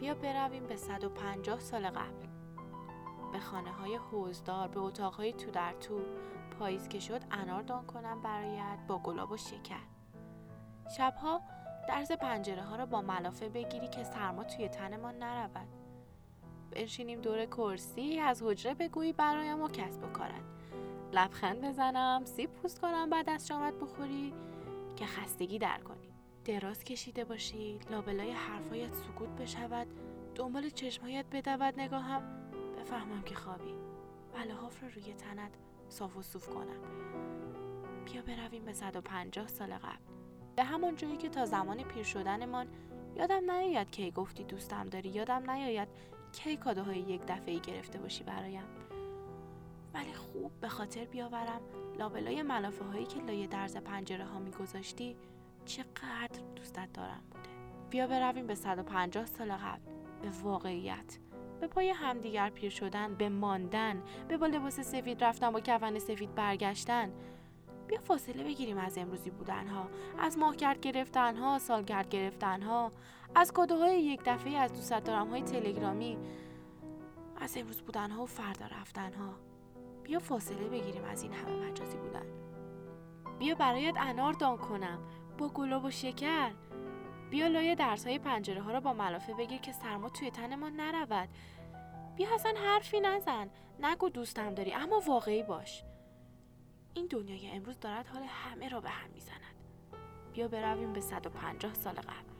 بیا برویم به 150 سال قبل. به خانه های حوزدار به اتاقهای تو در تو پاییز که شد انار دان کنم برایت با گلاب و شکر. شبها درز پنجره ها را با ملافه بگیری که سرما توی تنمان نرود. بنشینیم دور کرسی از حجره بگویی برایم و کسب و کارت. لبخند بزنم سیب پوست کنم بعد از شامت بخوری که خستگی در کنی. دراز کشیده باشی لابلای حرفایت سکوت بشود دنبال چشمهایت بدود نگاهم. بفهمم که خوابی. و لحاف رو روی تنت صاف و صوف کنم. بیا برویم به 150 سال قبل. به همان جایی که تا زمان پیر شدنمان یادم نیاید کی گفتی دوستم داری یادم نیاید کی کادوهای یک دفعه گرفته باشی برایم. ولی خوب به خاطر بیاورم لابلای ملافه هایی که لای درز پنجره ها میگذاشتی چقدر دوستت دارم بوده. بیا برویم به 150 سال قبل. به واقعیت. به پای همدیگر پیر شدن به ماندن به با لباس سفید رفتن با کفن سفید برگشتن. بیا فاصله بگیریم از امروزی بودنها. از ماه کرد گرفتنها سال کرد گرفتنها. از کادوهای یک دفعه از دوست دارم های تلگرامی. از امروز بودنها و فردا رفتنها. بیا فاصله بگیریم از این همه مجازی بودن. بیا برایت انار دان کنم. با گلاب و شکر. بیا لای درس های پنجره ها را با ملافه بگیر که سرما توی تنمان نرود. بیا اصلا حرفی نزن. نگو دوستم داری اما واقعی باش. این دنیای امروز دارد حال همه را به هم می‌زند. بیا برویم به 150 سال قبل.